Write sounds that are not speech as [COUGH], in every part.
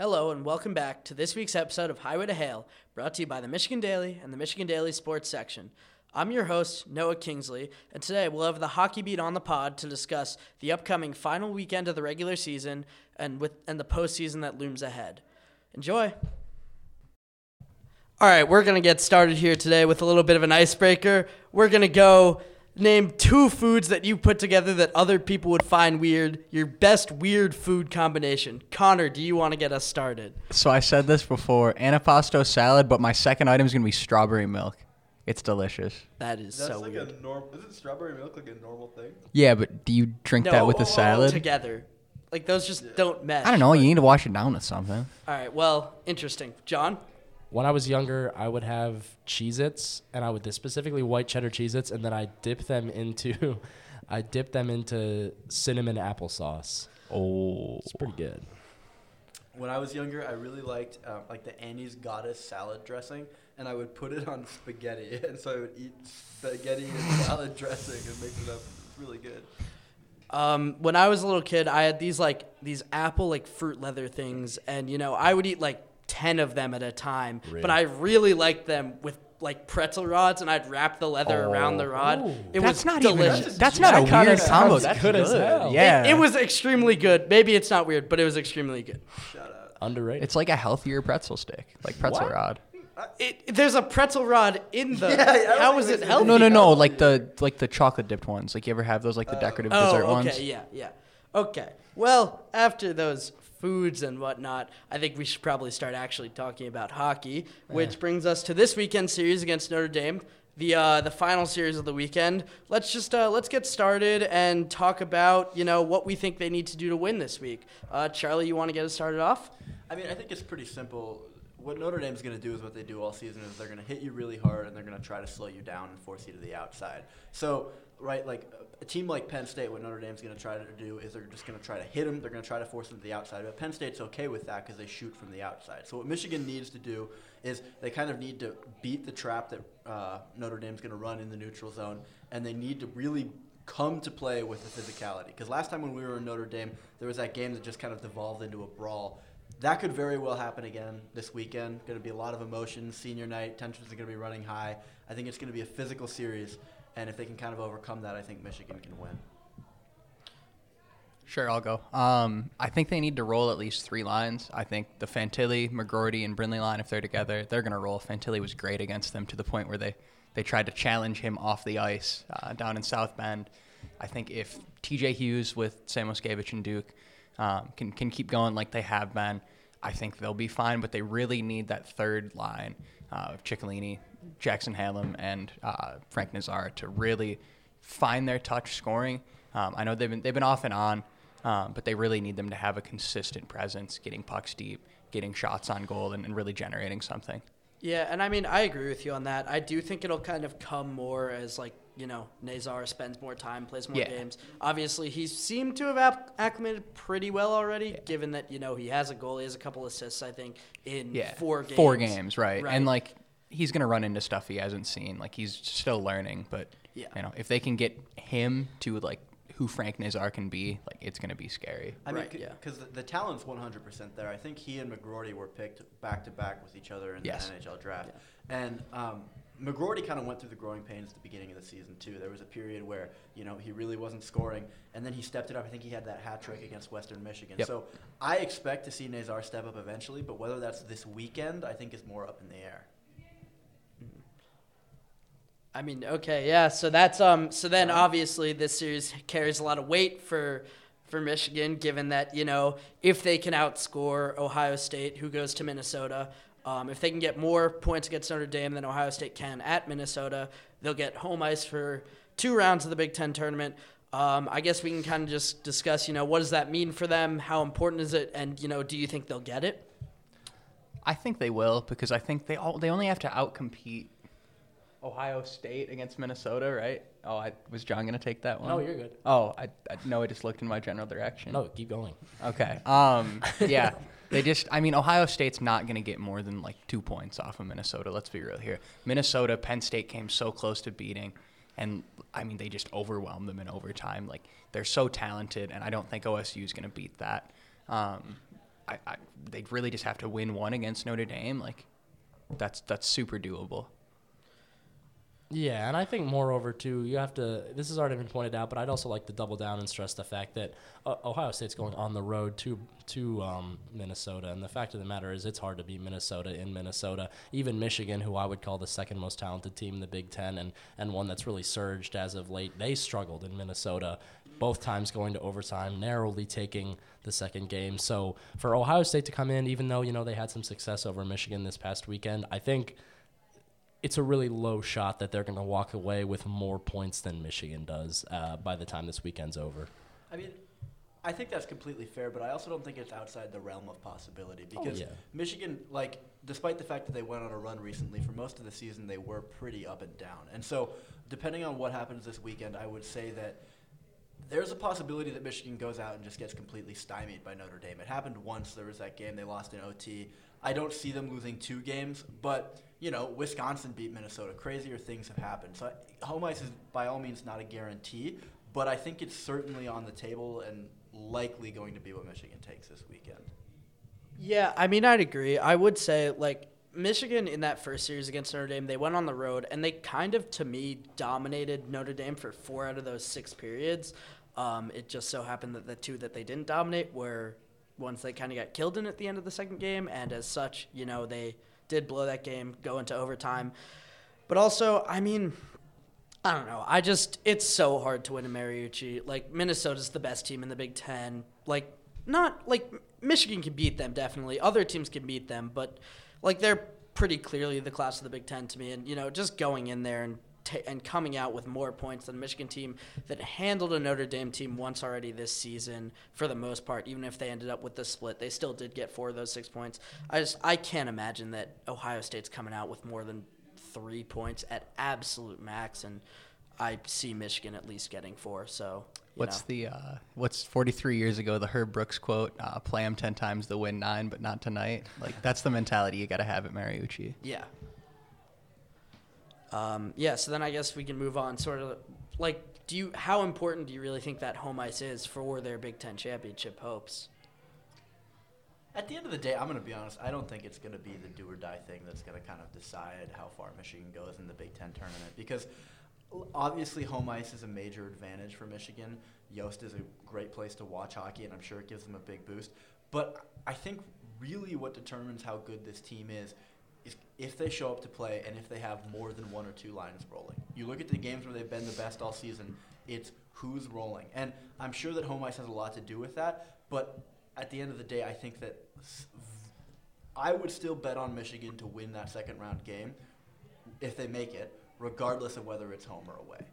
Hello and welcome back to this week's episode of Highway to Hail, brought to you by the Michigan Daily and the Michigan Daily Sports section. I'm your host, Noah Kingsley, and today we'll have the hockey beat on the pod to discuss the upcoming final weekend of the regular season and with and the postseason that looms ahead. Enjoy. All right, we're gonna get started here today with a little bit of an icebreaker. We're gonna go name two foods that you put together that other people would find weird. Your best weird food combination. Connor, do you want to get us started? So I said this before, anapasto salad, but my second item is gonna be strawberry milk. It's delicious. That is That's so like weird. a norm. Isn't strawberry milk like a normal thing? Yeah, but do you drink that with a salad? together. Like those just don't mesh. I don't know. You need to wash it down with something. All right. Well, interesting. John. When I was younger, I would have Cheez Its, and I would specifically white cheddar Cheez Its, and then I dip them [LAUGHS] into, I dip them into cinnamon applesauce. Oh, It's pretty good. When I was younger, I really liked um, like the Annie's Goddess salad dressing, and I would put it on spaghetti, [LAUGHS] and so I would eat spaghetti and [LAUGHS] salad dressing and mix it up. It's really good. Um, when I was a little kid, I had these like these apple like fruit leather things, and you know I would eat like ten of them at a time. Really? But I really liked them with like pretzel rods, and I'd wrap the leather around the rod. Ooh. It that's was not delicious. even. That's not That a kinda weird combo. sounds That's good as hell. Yeah, It was extremely good. Maybe it's not weird, but it was extremely good. Shout out. Underrated. It's like a healthier pretzel stick, like pretzel What? rod. Uh, it, there's a pretzel rod in the. [LAUGHS] Yeah, I don't how think it it healthy? No, no, no. Like the like the chocolate dipped ones. Like you ever have those like the oh, decorative Oh, dessert okay, ones? yeah, yeah. Okay. Well, after those foods and whatnot, I think we should probably start actually talking about hockey, which brings us to this weekend series against Notre Dame, the uh, the final series of the weekend. Let's just uh, let's get started and talk about you know what we think they need to do to win this week. Uh, Charlie, you want to get us started off? I mean, I think it's pretty simple. What Notre Dame's going to do is what they do all season is they're going to hit you really hard and they're going to try to slow you down and force you to the outside. So, right, like a team like Penn State, what Notre Dame's going to try to do is they're just going to try to hit them. They're going to try to force them to the outside. But Penn State's okay with that because they shoot from the outside. So what Michigan needs to do is they kind of need to beat the trap that uh, Notre Dame's going to run in the neutral zone, and they need to really come to play with the physicality. Because last time when we were in Notre Dame, there was that game that just kind of devolved into a brawl. That could very well happen again this weekend. Going to be a lot of emotions. Senior night, tensions are going to be running high. I think it's going to be a physical series, and if they can kind of overcome that, I think Michigan can win. Sure, I'll go. Um, I think they need to roll at least three lines. I think the Fantilli, McGroarty, and Brindley line, if they're together, they're going to roll. Fantilli was great against them to the point where they, they tried to challenge him off the ice uh, down in South Bend. I think if TJ Hughes with Samoskevich and Duke um, can, can keep going like they have been, I think they'll be fine. But they really need that third line uh, of Ciccolini, Jackson Hallam, and uh, Frank Nazar to really find their touch scoring. Um, I know they've been they've been off and on, um, but they really need them to have a consistent presence, getting pucks deep, getting shots on goal, and, and really generating something. Yeah, and I mean, I agree with you on that. I do think it'll kind of come more as like you know Nazar spends more time, plays more Yeah. games. Obviously, he seemed to have acclimated pretty well already, given that you know he has a goal, he has a couple assists, I think, in Yeah, four games. Four games, right? Right. And like he's gonna run into stuff he hasn't seen. Like he's still learning, but Yeah. you know if they can get him to like who Frank Nazar can be, like it's gonna be scary. I mean, Right, yeah. because the, the talent's 100% there. I think he and McGroarty were picked back to back with each other in Yes. the NHL draft. And um, McGroarty kind of went through the growing pains at the beginning of the season, too. There was a period where, you know, he really wasn't scoring, and then he stepped it up. I think he had that hat trick against Western Michigan. Yep. So I expect to see Nazar step up eventually, but whether that's this weekend, I think is more up in the air. I mean, okay, yeah. So that's um. So then, obviously, this series carries a lot of weight for for Michigan, given that you know if they can outscore Ohio State, who goes to Minnesota, um, if they can get more points against Notre Dame than Ohio State can at Minnesota, they'll get home ice for two rounds of the Big Ten tournament. Um, I guess we can kind of just discuss, you know, what does that mean for them? How important is it? And you know, do you think they'll get it? I think they will because I think they all they only have to outcompete Ohio State against Minnesota, right? Oh, I was John gonna take that one. No, you're good. Oh, I, I no, I just looked in my general direction. No, keep going. Okay. Um. [LAUGHS] Yeah. They just. I mean, Ohio State's not gonna get more than like two points off of Minnesota. Let's be real here. Minnesota, Penn State came so close to beating, and I mean they just overwhelmed them in overtime. Like they're so talented, and I don't think OSU is gonna beat that. Um. I, I they really just have to win one against Notre Dame. Like that's that's super doable. Yeah, and I think moreover too, you have to. This has already been pointed out, but I'd also like to double down and stress the fact that uh, Ohio State's going on the road to to um, Minnesota, and the fact of the matter is, it's hard to beat Minnesota in Minnesota. Even Michigan, who I would call the second most talented team in the Big Ten, and and one that's really surged as of late, they struggled in Minnesota, both times going to overtime, narrowly taking the second game. So for Ohio State to come in, even though you know they had some success over Michigan this past weekend, I think it's a really low shot that they're going to walk away with more points than Michigan does uh, by the time this weekend's over. I mean, I think that's completely fair, but I also don't think it's outside the realm of possibility because yeah. Michigan, like, despite the fact that they went on a run recently, for most of the season they were pretty up and down. And so, depending on what happens this weekend, I would say that there's a possibility that Michigan goes out and just gets completely stymied by Notre Dame. It happened once. There was that game they lost in OT. I don't see them losing two games, but you know, Wisconsin beat Minnesota. Crazier things have happened. So home ice is by all means not a guarantee, but I think it's certainly on the table and likely going to be what Michigan takes this weekend. Yeah, I mean, I'd agree. I would say like Michigan in that first series against Notre Dame, they went on the road and they kind of, to me, dominated Notre Dame for four out of those six periods. Um, it just so happened that the two that they didn't dominate were ones they kind of got killed in at the end of the second game, and as such, you know, they did blow that game, go into overtime. But also, I mean, I don't know. I just it's so hard to win in Mariucci. Like Minnesota's the best team in the Big Ten. Like not like Michigan can beat them definitely. Other teams can beat them, but like they're pretty clearly the class of the Big Ten to me. And you know, just going in there and t- and coming out with more points than the Michigan team that handled a Notre Dame team once already this season for the most part. Even if they ended up with the split, they still did get four of those six points. I just I can't imagine that Ohio State's coming out with more than three points at absolute max, and I see Michigan at least getting four. So. you What's know. the uh, what's 43 years ago the Herb Brooks quote? Uh, Play them 10 times to win nine, but not tonight. Like that's the mentality you got to have at Mariucci. Yeah. Um, yeah. So then I guess we can move on. Sort of like, do you? How important do you really think that home ice is for their Big Ten championship hopes? At the end of the day, I'm going to be honest. I don't think it's going to be the do or die thing that's going to kind of decide how far Michigan goes in the Big Ten tournament because obviously home ice is a major advantage for Michigan. Yost is a great place to watch hockey, and I'm sure it gives them a big boost. But I think really what determines how good this team is is if they show up to play and if they have more than one or two lines rolling. You look at the games where they've been the best all season, it's who's rolling. And I'm sure that home ice has a lot to do with that, but at the end of the day, I think that I would still bet on Michigan to win that second round game if they make it, regardless of whether it's home or away.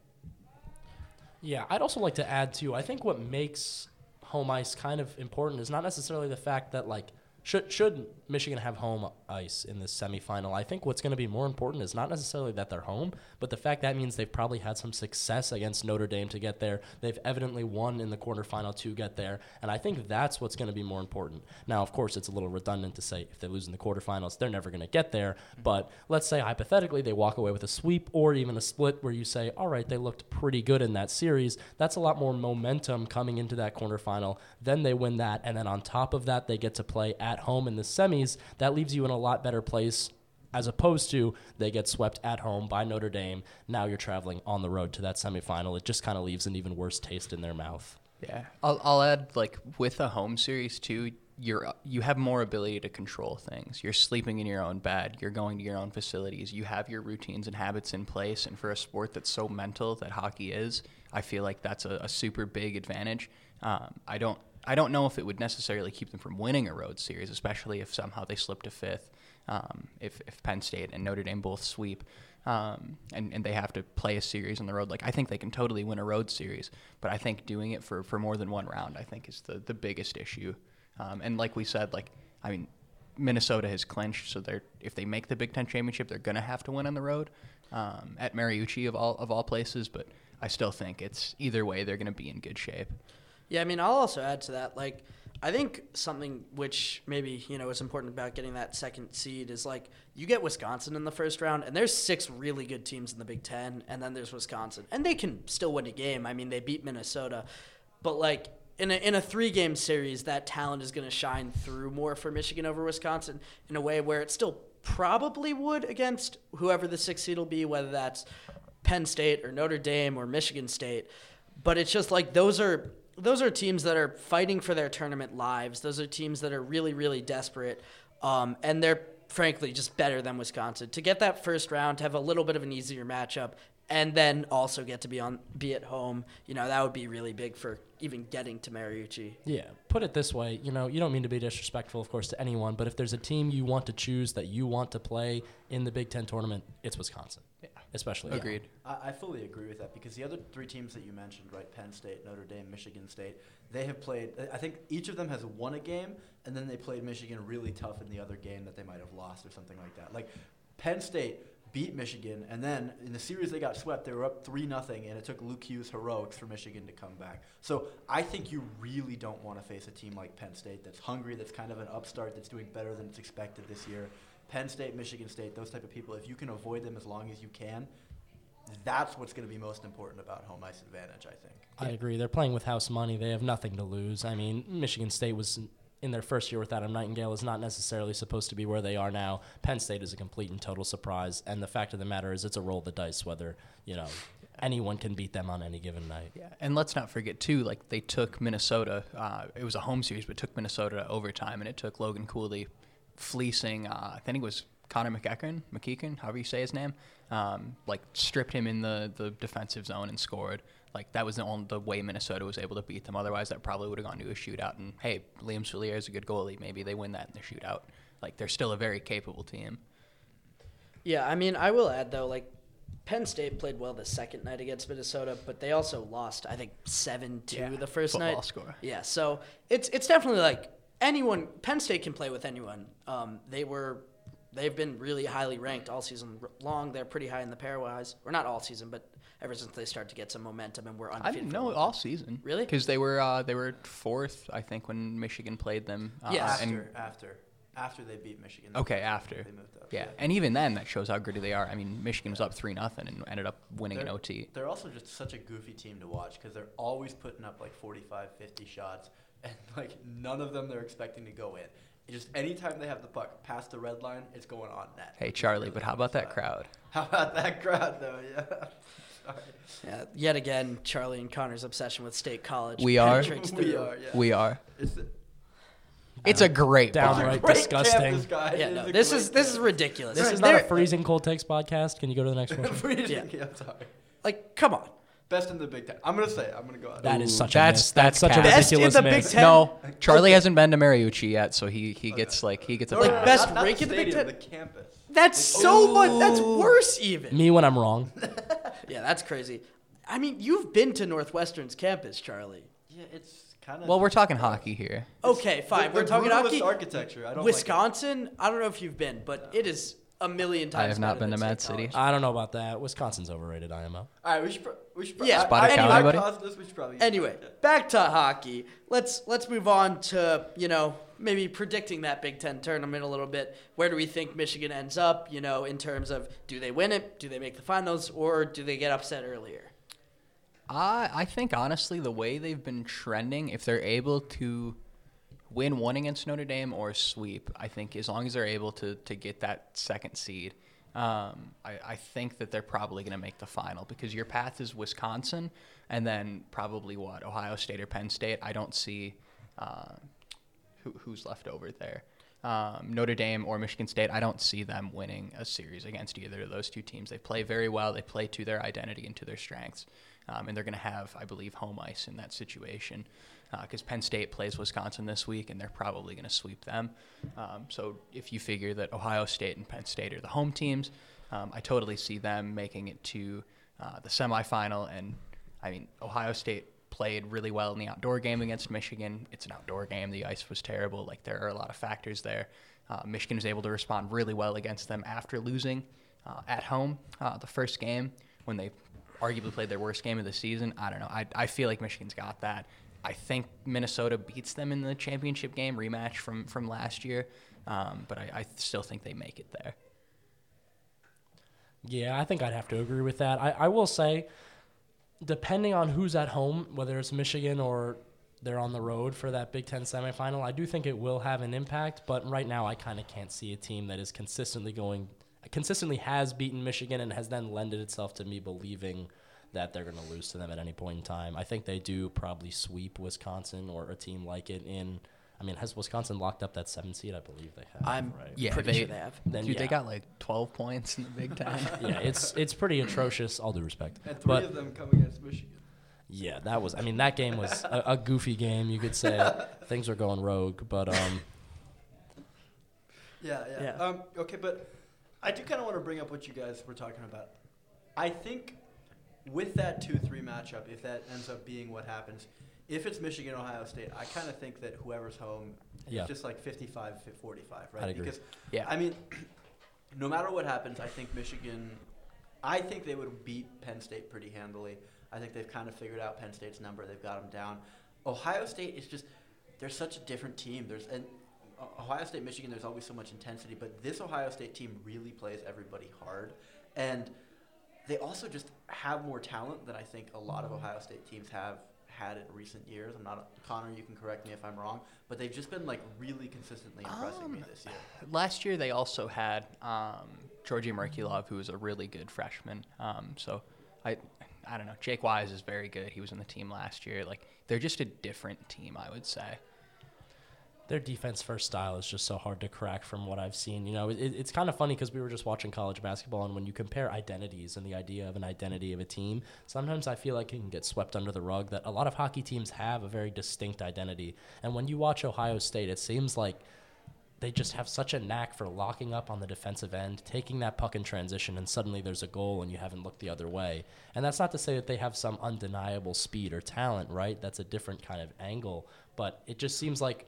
Yeah, I'd also like to add too. I think what makes home ice kind of important is not necessarily the fact that like should should Michigan have home ice in this semifinal. I think what's going to be more important is not necessarily that they're home, but the fact that means they've probably had some success against Notre Dame to get there. They've evidently won in the quarterfinal to get there, and I think that's what's going to be more important. Now, of course, it's a little redundant to say if they lose in the quarterfinals, they're never going to get there. Mm-hmm. But let's say hypothetically they walk away with a sweep or even a split where you say, all right, they looked pretty good in that series. That's a lot more momentum coming into that quarterfinal. Then they win that, and then on top of that, they get to play at home in the semis. That leaves you in a lot better place as opposed to they get swept at home by Notre Dame. Now you're traveling on the road to that semifinal. It just kind of leaves an even worse taste in their mouth. Yeah, I'll, I'll add like with a home series too. You're you have more ability to control things. You're sleeping in your own bed. You're going to your own facilities. You have your routines and habits in place. And for a sport that's so mental that hockey is, I feel like that's a, a super big advantage. Um, I don't I don't know if it would necessarily keep them from winning a road series, especially if somehow they slip to fifth. Um, if if Penn State and Notre Dame both sweep, um, and and they have to play a series on the road, like I think they can totally win a road series. But I think doing it for, for more than one round, I think is the the biggest issue. Um, and like we said, like I mean, Minnesota has clinched, so they're if they make the Big Ten championship, they're gonna have to win on the road um, at Mariucci of all of all places. But I still think it's either way, they're gonna be in good shape. Yeah, I mean, I'll also add to that. Like, I think something which maybe you know is important about getting that second seed is like you get Wisconsin in the first round, and there's six really good teams in the Big Ten, and then there's Wisconsin, and they can still win a game. I mean, they beat Minnesota, but like in a, in a three game series, that talent is going to shine through more for Michigan over Wisconsin in a way where it still probably would against whoever the sixth seed will be, whether that's Penn State or Notre Dame or Michigan State. But it's just like those are those are teams that are fighting for their tournament lives. Those are teams that are really really desperate, um, and they're frankly just better than Wisconsin. To get that first round, to have a little bit of an easier matchup, and then also get to be on be at home, you know, that would be really big for even getting to Mariucci. Yeah, put it this way, you know, you don't mean to be disrespectful, of course, to anyone, but if there's a team you want to choose that you want to play in the Big Ten tournament, it's Wisconsin. Yeah. Especially. at Agreed. I, I fully agree with that because the other three teams that you mentioned, right, Penn State, Notre Dame, Michigan State, they have played. I think each of them has won a game, and then they played Michigan really tough in the other game that they might have lost or something like that. Like Penn State beat Michigan, and then in the series they got swept. They were up three nothing, and it took Luke Hughes heroics for Michigan to come back. So I think you really don't want to face a team like Penn State that's hungry, that's kind of an upstart, that's doing better than it's expected this year. Penn State, Michigan State, those type of people. If you can avoid them as long as you can, that's what's going to be most important about home ice advantage. I think. I agree. They're playing with house money. They have nothing to lose. I mean, Michigan State was in their first year with Adam Nightingale is not necessarily supposed to be where they are now. Penn State is a complete and total surprise, and the fact of the matter is, it's a roll of the dice whether you know anyone can beat them on any given night. Yeah, and let's not forget too, like they took Minnesota. Uh, it was a home series, but took Minnesota overtime, and it took Logan Cooley fleecing. Uh, I think it was Connor MacEachern, MacEachern, however you say his name. Um, like stripped him in the the defensive zone and scored. Like that was the only the way Minnesota was able to beat them. Otherwise, that probably would have gone to a shootout. And hey, Liam Souliere is a good goalie. Maybe they win that in the shootout. Like they're still a very capable team. Yeah, I mean, I will add though, like Penn State played well the second night against Minnesota, but they also lost, I think, seven two Yeah, the first night. score. Yeah, so it's it's definitely like anyone. Penn State can play with anyone. Um, they were. They've been really highly ranked all season long. They're pretty high in the pairwise, or not all season, but ever since they started to get some momentum and were I undefeated. I didn't know long all season. Really? Because they were uh, they were fourth, I think, when Michigan played them. Uh, Yes. and after after after they beat Michigan. Okay, after. They moved up. Yeah, and even then, that shows how gritty they are. I mean, Michigan was up three nothing and ended up winning in They're- OT. They're also just such a goofy team to watch because they're always putting up like 45, 50 shots, and like none of them they're expecting to go in. It just anytime they have the puck past the red line, it's going on net. Hey, Charlie, really but how about that fun. crowd? [LAUGHS] How about that crowd though? Yeah. [LAUGHS] Sorry. Yeah, yet again, Charlie and Connor's obsession with State College. We are. we are. Yeah. We are. It's a It's a great Downright great disgusting. campus. Yeah, no, a this is this is ridiculous. This is not a They're- freezing cold takes podcast. Can you go to the next [LAUGHS] one? Freezing. Yeah. Yeah, sorry. Like, come on. Best in the Big Ten. I'm gonna say. it. I'm gonna go out. That there. is such That's- a miss. That's, that's such a cap. Best in ridiculous the Big miss. Ten? No, Charlie hasn't been to Mariucci yet, so he, he gets like he gets a No, no, Like, no, best not, not the in the Big stadium, Ten? The campus. That's so much. That's worse, even. Me when I'm wrong. [LAUGHS] Yeah, that's crazy. I mean, you've been to Northwestern's campus, Charlie. Yeah, it's kind of. Well, we're talking hockey here. Okay, fine. The, We're talking hockey. architecture. I don't know. Wisconsin. I don't know if you've been, but it is a million times. I have not been to Mad City. College. I don't know about that. Wisconsin's overrated, IMO. Like. All right, we should. Pro- we should. Pro- Yeah, I- Spot I, it, I, anybody? caused this. We should probably. Anyway, back to hockey. Let's let's move on to you know maybe predicting that Big Ten tournament a little bit. Where do we think Michigan ends up? You know, in terms of do they win it, do they make the finals, or do they get upset earlier? I I think honestly the way they've been trending, if they're able to win one against Notre Dame or sweep, I think as long as they're able to to get that second seed, um, I, I think that they're probably going to make the final because your path is Wisconsin and then probably what Ohio State or Penn State. I don't see uh, who, who's left over there. Um, Notre Dame or Michigan State, I don't see them winning a series against either of those two teams. They play very well. They play to their identity and to their strengths. Um, and they're going to have, I believe, home ice in that situation because Penn State plays Wisconsin this week, and they're probably going to sweep them. Um, so if you figure that Ohio State and Penn State are the home teams, um, I totally see them making it to uh, the semifinal. And I mean, Ohio State played really well in the outdoor game against Michigan. It's an outdoor game. The ice was terrible. Like there are a lot of factors there. Uh, Michigan was able to respond really well against them after losing uh, at home uh, the first game when they arguably played their worst game of the season. I don't know. I, I feel like Michigan's got that. I think Minnesota beats them in the championship game rematch from from last year, um, but I, I still think they make it there. Yeah, I think I'd have to agree with that. I, I will say, depending on who's at home, whether it's Michigan or they're on the road for that Big Ten semifinal. I do think it will have an impact, but right now I kind of can't see a team that is consistently going, consistently has beaten Michigan and has then lended itself to me believing that they're going to lose to them at any point in time. I think they do probably sweep Wisconsin or a team like it in. I mean, has Wisconsin locked up that seven seed? I believe they have. I'm right? Yeah, pretty they- sure they have. Then, Dude, yeah. they got like 12 points in the Big [LAUGHS] Ten. yeah, it's it's pretty atrocious. All due respect, And three but of them come against Michigan. yeah, that was. I mean, that game was a, a goofy game. You could say [LAUGHS] things were going rogue, but um, Yeah, yeah. Yeah. Um, okay, but I do kind of want to bring up what you guys were talking about. I think with that 2 3 matchup, if that ends up being what happens, if it's Michigan Ohio State, I kind of think that whoever's home Yeah. is just like 55 45, right? I'd agree. Because, Yeah. I mean, [CLEARS THROAT] no matter what happens, I think Michigan, I think they would beat Penn State pretty handily. I think they've kind of figured out Penn State's number. They've got them down. Ohio State is just, they're such a different team. There's, and Ohio State, Michigan, there's always so much intensity, but this Ohio State team really plays everybody hard. And they also just have more talent than I think a lot of Ohio State teams have had in recent years. I'm not, a, Connor, you can correct me if I'm wrong, but they've just been like really consistently impressing me Um, this year. Last year, they also had um, Georgi Merkulov, who was a really good freshman. Um, so I, I don't know. Jake Wise is very good. He was on the team last year. Like they're just a different team, I would say. Their defense first style is just so hard to crack from what I've seen. You know, it, it's kind of funny because we were just watching college basketball, and when you compare identities and the idea of an identity of a team, sometimes I feel like it can get swept under the rug that a lot of hockey teams have a very distinct identity. And when you watch Ohio State, it seems like they just have such a knack for locking up on the defensive end, taking that puck in transition, and suddenly there's a goal and you haven't looked the other way. And that's not to say that they have some undeniable speed or talent, right? That's a different kind of angle. But it just seems like,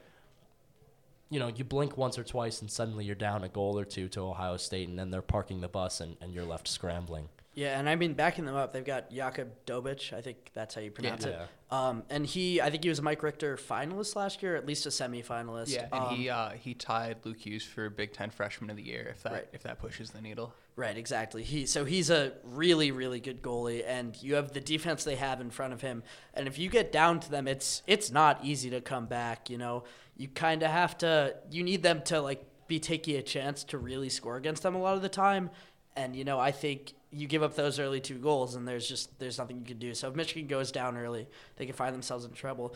you know, you blink once or twice and suddenly you're down a goal or two to Ohio State, and then they're parking the bus and, and you're left scrambling. Yeah, and I mean backing them up, they've got Jakub Dobic. I think that's how you pronounce Yeah. it. Um, and he, I think he was a Mike Richter finalist last year, at least a semifinalist. Yeah, and Um, he uh, he tied Luke Hughes for Big Ten Freshman of the Year. If that Right. if that pushes the needle. Right, exactly. He so he's a really really good goalie and you have the defense they have in front of him and if you get down to them it's it's not easy to come back, you know. You kind of have to you need them to like be taking a chance to really score against them a lot of the time and you know, I think you give up those early two goals and there's just there's nothing you can do. So if Michigan goes down early, they can find themselves in trouble.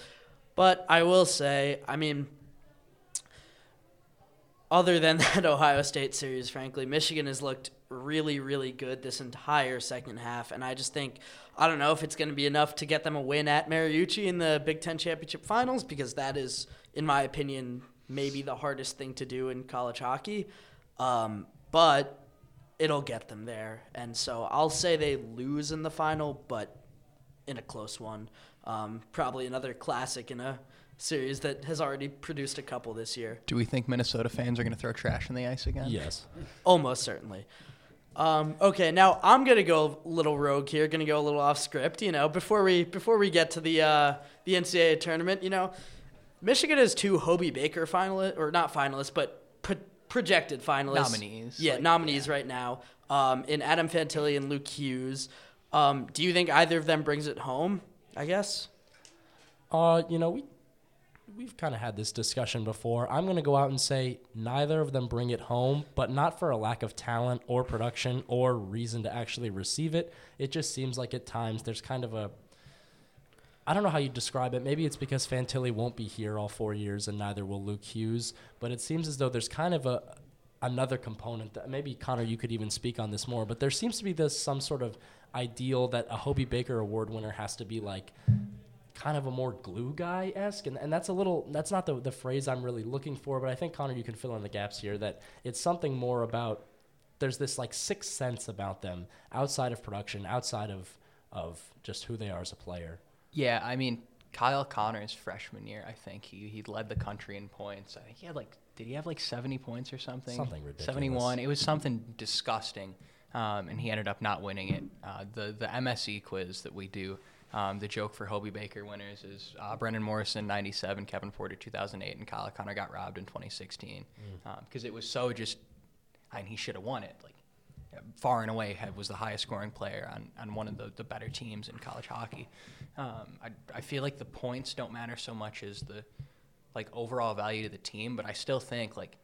But I will say, I mean, other than [LAUGHS] that Ohio State series, frankly, Michigan has looked really, really good this entire second half. And I just think, I don't know if it's going to be enough to get them a win at Mariucci in the Big Ten Championship Finals, because that is, in my opinion, maybe the hardest thing to do in college hockey. Um, but it'll get them there. And so I'll say they lose in the final, but in a close one. Um, probably another classic in a series that has already produced a couple this year. Do we think Minnesota fans are going to throw trash in the ice again? Yes. Almost certainly. Um, okay, now I'm gonna go a little rogue here. Gonna go a little off script. You know, before we before we get to the uh, the NCAA tournament, you know, Michigan has two Hobey Baker finalists, or not finalists, but pro- projected finalists. Nominees, Yeah, like, nominees right now. Um, in Adam Fantilli and Luke Hughes. Um, do you think either of them brings it home? I guess. Uh, you know, we we've kind of had this discussion before. I'm going to go out and say neither of them bring it home, but not for a lack of talent or production or reason to actually receive it. It just seems like at times there's kind of a I don't know how you describe it. Maybe it's because Fantilli won't be here all four years, and neither will Luke Hughes. But it seems as though there's kind of a another component that maybe Connor, you could even speak on this more. But there seems to be this some sort of ideal that a Hobey Baker Award winner has to be like kind of a more glue guy esque, and, and that's a little that's not the the phrase I'm really looking for. But I think Connor, you can fill in the gaps here. That it's something more about there's this like sixth sense about them outside of production, outside of of just who they are as a player. Yeah, I mean, Kyle Connor's freshman year, I think he he led the country in points. I think he had like did he have like 70 points or something? Something ridiculous. 71. It was something disgusting. Um, and he ended up not winning it. Uh, the the MSE quiz that we do, um, the joke for Hobey Baker winners is uh, Brendan Morrison 97, Kevin Porter 2008, and Kyle Connor got robbed in 2016 because it was so just. I mean, he should have won it. Like far and away had, was the highest scoring player on, on one of the, the better teams in college hockey. Um, I, I feel like the points don't matter so much as the like overall value to the team, but I still think like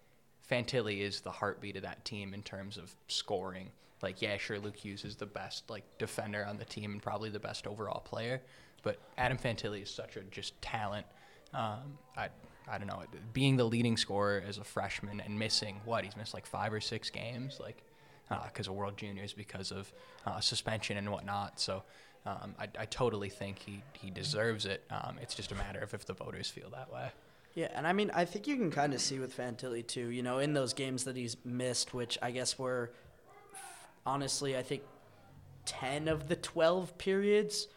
Fantilli is the heartbeat of that team in terms of scoring. Like, yeah, sure, Luke Hughes is the best like defender on the team and probably the best overall player, but Adam Fantilli is such a just talent. Um, I I don't know, being the leading scorer as a freshman and missing what he's missed like five or six games, like because uh, of World Juniors, because of suspension and whatnot. So um, I, I, totally think he he deserves it. Um, it's just a matter of if the voters feel that way. Yeah, and I mean, I think you can kind of see with Fantilli too. You know, in those games that he's missed, which I guess were honestly, I think ten of the twelve periods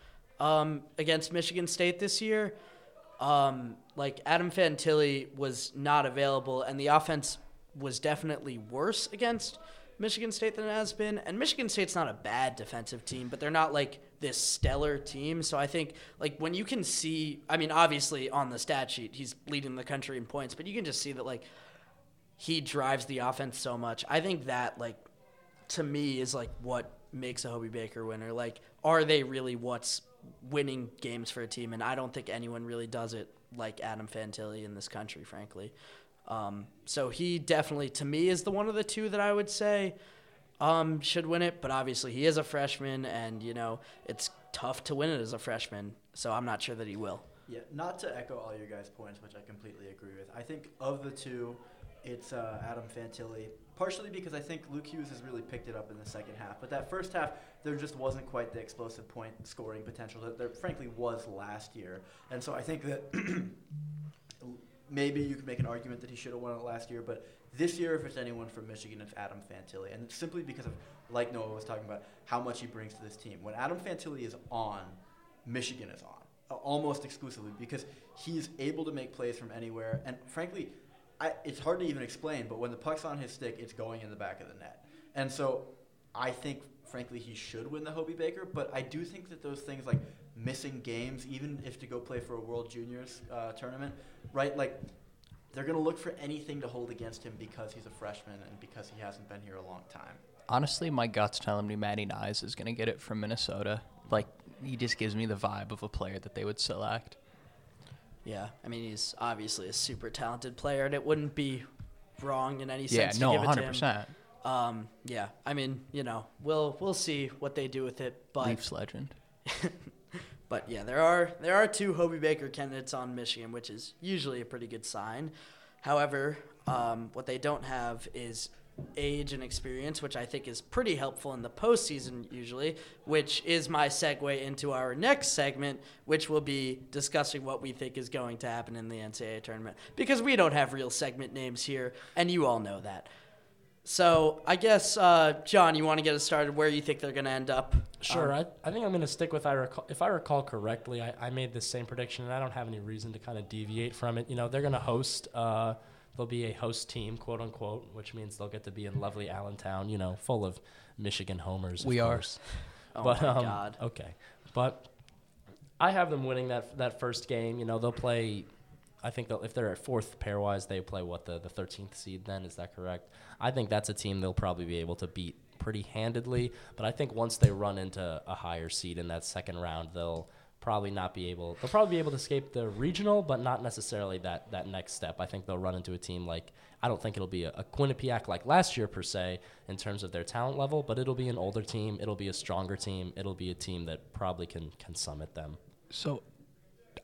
um, against Michigan State this year um, like Adam Fantilli was not available, and the offense was definitely worse against Michigan State than it has been. And Michigan State's not a bad defensive team, but they're not like this stellar team. So I think like when you can see, I mean, obviously on the stat sheet he's leading the country in points, but you can just see that like he drives the offense so much. I think that like to me is like what makes a Hobey Baker winner. Like, are they really what's winning games for a team, and I don't think anyone really does it like Adam Fantilli in this country, frankly. Um, so he definitely, to me, is the one of the two that I would say um, should win it. But obviously, he is a freshman, and you know it's tough to win it as a freshman. So I'm not sure that he will. Yeah, not to echo all your guys' points, which I completely agree with. I think of the two, it's uh, Adam Fantilli partially because I think Luke Hughes has really picked it up in the second half. But that first half, there just wasn't quite the explosive point scoring potential that there frankly was last year. And so I think that [CLEARS THROAT] maybe you could make an argument that he should have won it last year, but this year, if it's anyone from Michigan, it's Adam Fantilli. And it's simply because of, like Noah was talking about, how much he brings to this team. When Adam Fantilli is on, Michigan is on, uh, almost exclusively, because he's able to make plays from anywhere. And frankly, I, it's hard to even explain, but when the puck's on his stick, it's going in the back of the net. And so I think, frankly, he should win the Hobey Baker, but I do think that those things like missing games, even if to go play for a World Juniors uh, tournament, right? Like, they're going to look for anything to hold against him because he's a freshman and because he hasn't been here a long time. Honestly, my gut's telling me Matty Knies is going to get it from Minnesota. Like, he just gives me the vibe of a player that they would select. Yeah, I mean he's obviously a super talented player, and it wouldn't be wrong in any sense. Yeah, no, hundred percent. Um, yeah, I mean, you know, we'll we'll see what they do with it, but Leafs legend. [LAUGHS] but yeah, there are there are two Hobey Baker candidates on Michigan, which is usually a pretty good sign. However, um, what they don't have is age and experience, which I think is pretty helpful in the postseason usually, which is my segue into our next segment, which will be discussing what we think is going to happen in the NCAA tournament. Because we don't have real segment names here, and you all know that. So I guess, uh, John, you want to get us started where you think they're going to end up? Sure. Um, I, I think I'm going to stick with I recall, if I recall correctly, I, I made the same prediction, and I don't have any reason to kind of deviate from it. You know, they're going to host. Uh, they'll be a host team, quote unquote, which means they'll get to be in lovely Allentown, you know, full of Michigan homers. We are. Course. Oh but, my um, God. Okay, but I have them winning that that first game. You know, they'll play. I think if they're at fourth pairwise, they play what the the thirteenth seed. Then is that correct? I think that's a team they'll probably be able to beat pretty handedly. But I think once they run into a higher seed in that second round, they'll probably not be able. They'll probably be able to escape the regional, but not necessarily that that next step. I think they'll run into a team like I don't think it'll be a, a Quinnipiac like last year per se in terms of their talent level, but it'll be an older team. It'll be a stronger team. It'll be a team that probably can can summit them. So.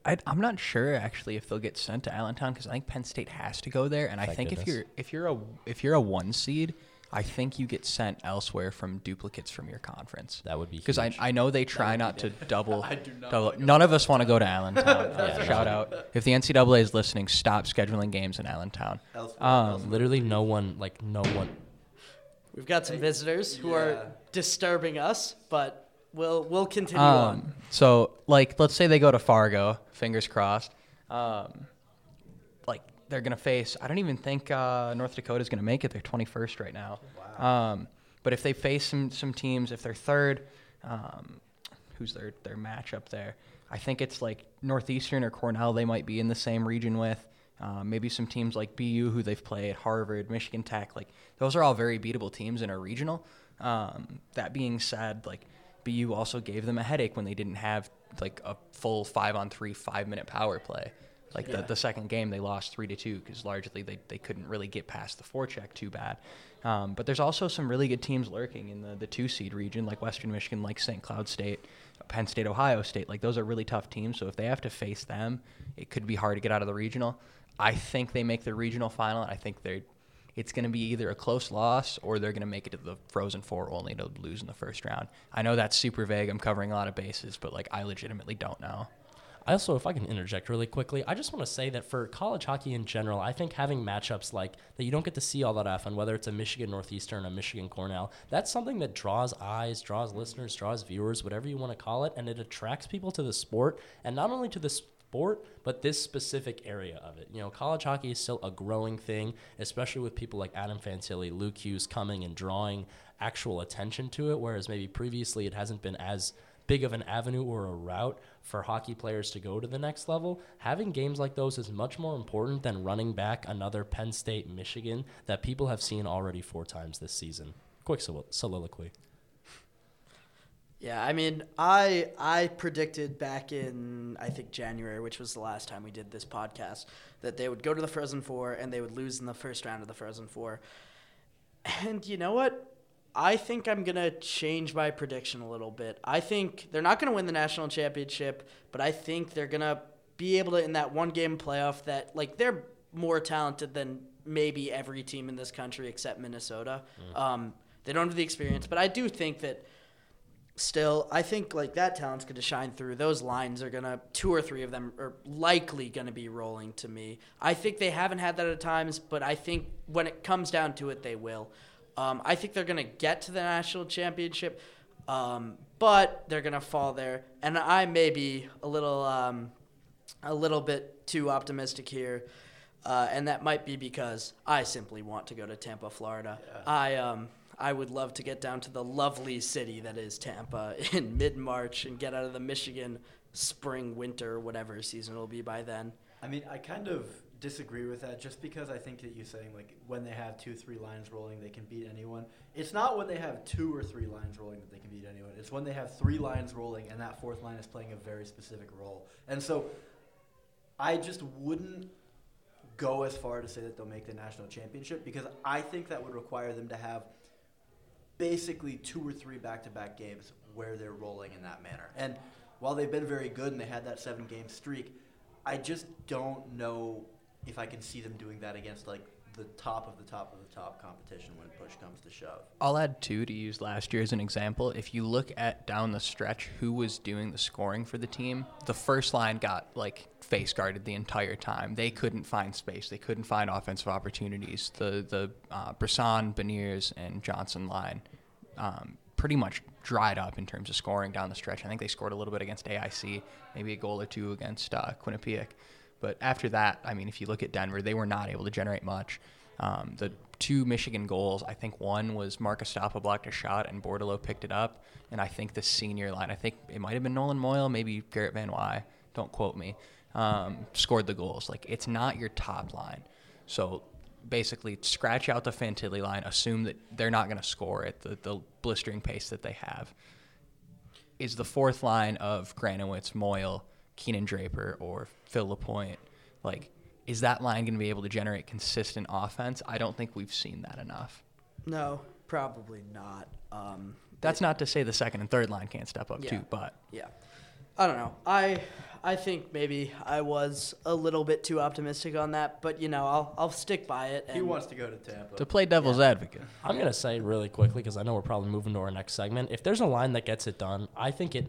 I, am not sure actually if they'll get sent to Allentown because I think Penn State has to go there, and Thank I think goodness. if you're if you're a if you're a one seed, I think you get sent elsewhere from duplicates from your conference. That would be because I, I know they try not to [LAUGHS] double. I do not double. None of us want to go to Allentown. [LAUGHS] yeah, shout out if the NCAA is listening, stop scheduling games in Allentown. Um, literally, no one like no one. We've got some visitors who yeah. are disturbing us, but we'll we'll continue um, on. So, like, let's say they go to Fargo. Fingers crossed. Um, like they're going to face. I don't even think uh, North Dakota is going to make it. They're 21st right now. Wow. Um, but if they face some some teams, if they're third, um, who's their their matchup there? I think it's like Northeastern or Cornell. They might be in the same region with. Uh, maybe some teams like BU, who they've played, Harvard, Michigan Tech, like those are all very beatable teams in a regional. Um, that being said, like BU also gave them a headache when they didn't have like a full five on three, five minute power play. Like Yeah. the, the second game, they lost three to two because largely they, they couldn't really get past the forecheck too bad. Um, but there's also some really good teams lurking in the, the two seed region, like Western Michigan, like St. Cloud State, Penn State, Ohio State. Like those are really tough teams. So if they have to face them, it could be hard to get out of the regional. I think they make the regional final. and I think they're it's going to be either a close loss or they're going to make it to the Frozen Four only to lose in the first round. I know that's super vague. I'm covering a lot of bases, but like I legitimately don't know. I also, if I can interject really quickly, I just want to say that for college hockey in general, I think having matchups like that you don't get to see all that often, whether it's a Michigan Northeastern, a Michigan Cornell, that's something that draws eyes, draws listeners, draws viewers, whatever you want to call it, and it attracts people to the sport, and not only to the sport, but this specific area of it. You know, college hockey is still a growing thing, especially with people like Adam Fantilli, Luke Hughes coming and drawing actual attention to it, whereas maybe previously it hasn't been as big of an avenue or a route for hockey players to go to the next level, having games like those is much more important than running back another Penn State, Michigan that people have seen already four times this season. Quick sol- soliloquy. Yeah, I mean, I I predicted back in I think January, which was the last time we did this podcast, that they would go to the Frozen Four and they would lose in the first round of the Frozen Four. And you know what? I think I'm gonna change my prediction a little bit. I think they're not gonna win the national championship, but I think they're gonna be able to in that one game playoff that like they're more talented than maybe every team in this country except Minnesota. Um, they don't have the experience, but I do think that still, I think like that talent's going to shine through. Those lines are going to, two or three of them are likely going to be rolling to me. I think they haven't had that at times, but I think when it comes down to it, they will. Um, I think they're going to get to the national championship, um, but they're going to fall there. And I may be a little, um, a little bit too optimistic here. Uh, and that might be because I simply want to go to Tampa, Florida. I um I would love to get down to the lovely city that is Tampa [LAUGHS] in mid March and get out of the Michigan spring, winter, whatever season it'll be by then. I mean, I kind of disagree with that just because I think that you're saying like when they have two, three lines rolling, they can beat anyone. It's not when they have two or three lines rolling that they can beat anyone. It's when they have three lines rolling and that fourth line is playing a very specific role. And so I just wouldn't go as far to say that they'll make the national championship because I think that would require them to have basically two or three back-to-back games where they're rolling in that manner. And while they've been very good and they had that seven-game streak, I just don't know if I can see them doing that against like the top of the top of the top competition when push comes to shove. I'll add two to use last year as an example. If you look at down the stretch, who was doing the scoring for the team, the first line got like face guarded the entire time. They couldn't find space. They couldn't find offensive opportunities. The the uh, Brisson, Beniers, and Johnson line um, pretty much dried up in terms of scoring down the stretch. I think they scored a little bit against AIC, maybe a goal or two against uh, Quinnipiac. But after that, I mean, if you look at Denver, they were not able to generate much. Um, the two Michigan goals, I think one was Mark Estapa blocked a shot and Bordelot picked it up. And I think the senior line, I think it might have been Nolan Moyle, maybe Garrett Van Wyhe, don't quote me, um, scored the goals. Like, it's not your top line. So basically, scratch out the Fantilli line, assume that they're not going to score at the, the blistering pace that they have. Is the fourth line of Granowicz, Moyle, Keenan Draper, or Phil Lapointe, like, is that line going to be able to generate consistent offense? I don't think we've seen that enough. No, probably not. Um, That's not to say the second and third line can't step up Yeah. too, but yeah, I don't know. I I think maybe I was a little bit too optimistic on that, but you know, I'll I'll stick by it. He wants to go to Tampa. to play devil's advocate, I'm going to say really quickly because I know we're probably moving to our next segment. If there's a line that gets it done, I think it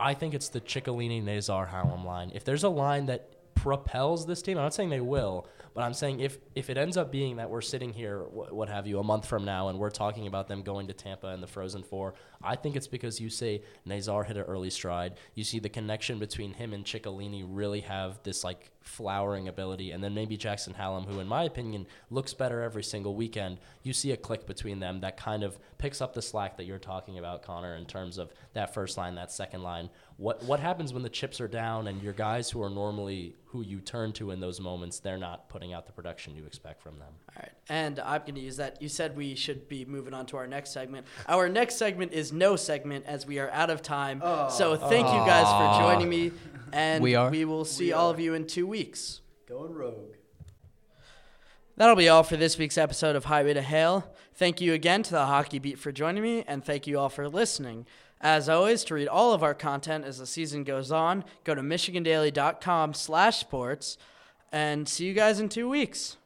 I think it's the Ciccolini Nazar Hallam line. If there's a line that propels this team, I'm not saying they will, but I'm saying if if it ends up being that we're sitting here, wh- what have you, a month from now, and we're talking about them going to Tampa and the Frozen Four, I think it's because you say Nazar hit an early stride. You see the connection between him and Ciccolini really have this like flowering ability, and then maybe Jackson Hallam, who, in my opinion, looks better every single weekend. You see a click between them that kind of picks up the slack that you're talking about, Connor, in terms of that first line, that second line. What what happens when the chips are down and your guys who are normally who you turn to in those moments, they're not putting out the production you expect from them. All right, and I'm going to use that. You said we should be moving on to our next segment. Our next segment is no segment, as we are out of time. Oh. So thank you guys for joining me, and We are? We will see We all of you in two weeks. Going rogue. That'll be all for this week's episode of Highway to Hail. Thank you again to the Hockey Beat for joining me, and thank you all for listening. As always, to read all of our content as the season goes on, go to michigandaily.com slash sports, and see you guys in two weeks.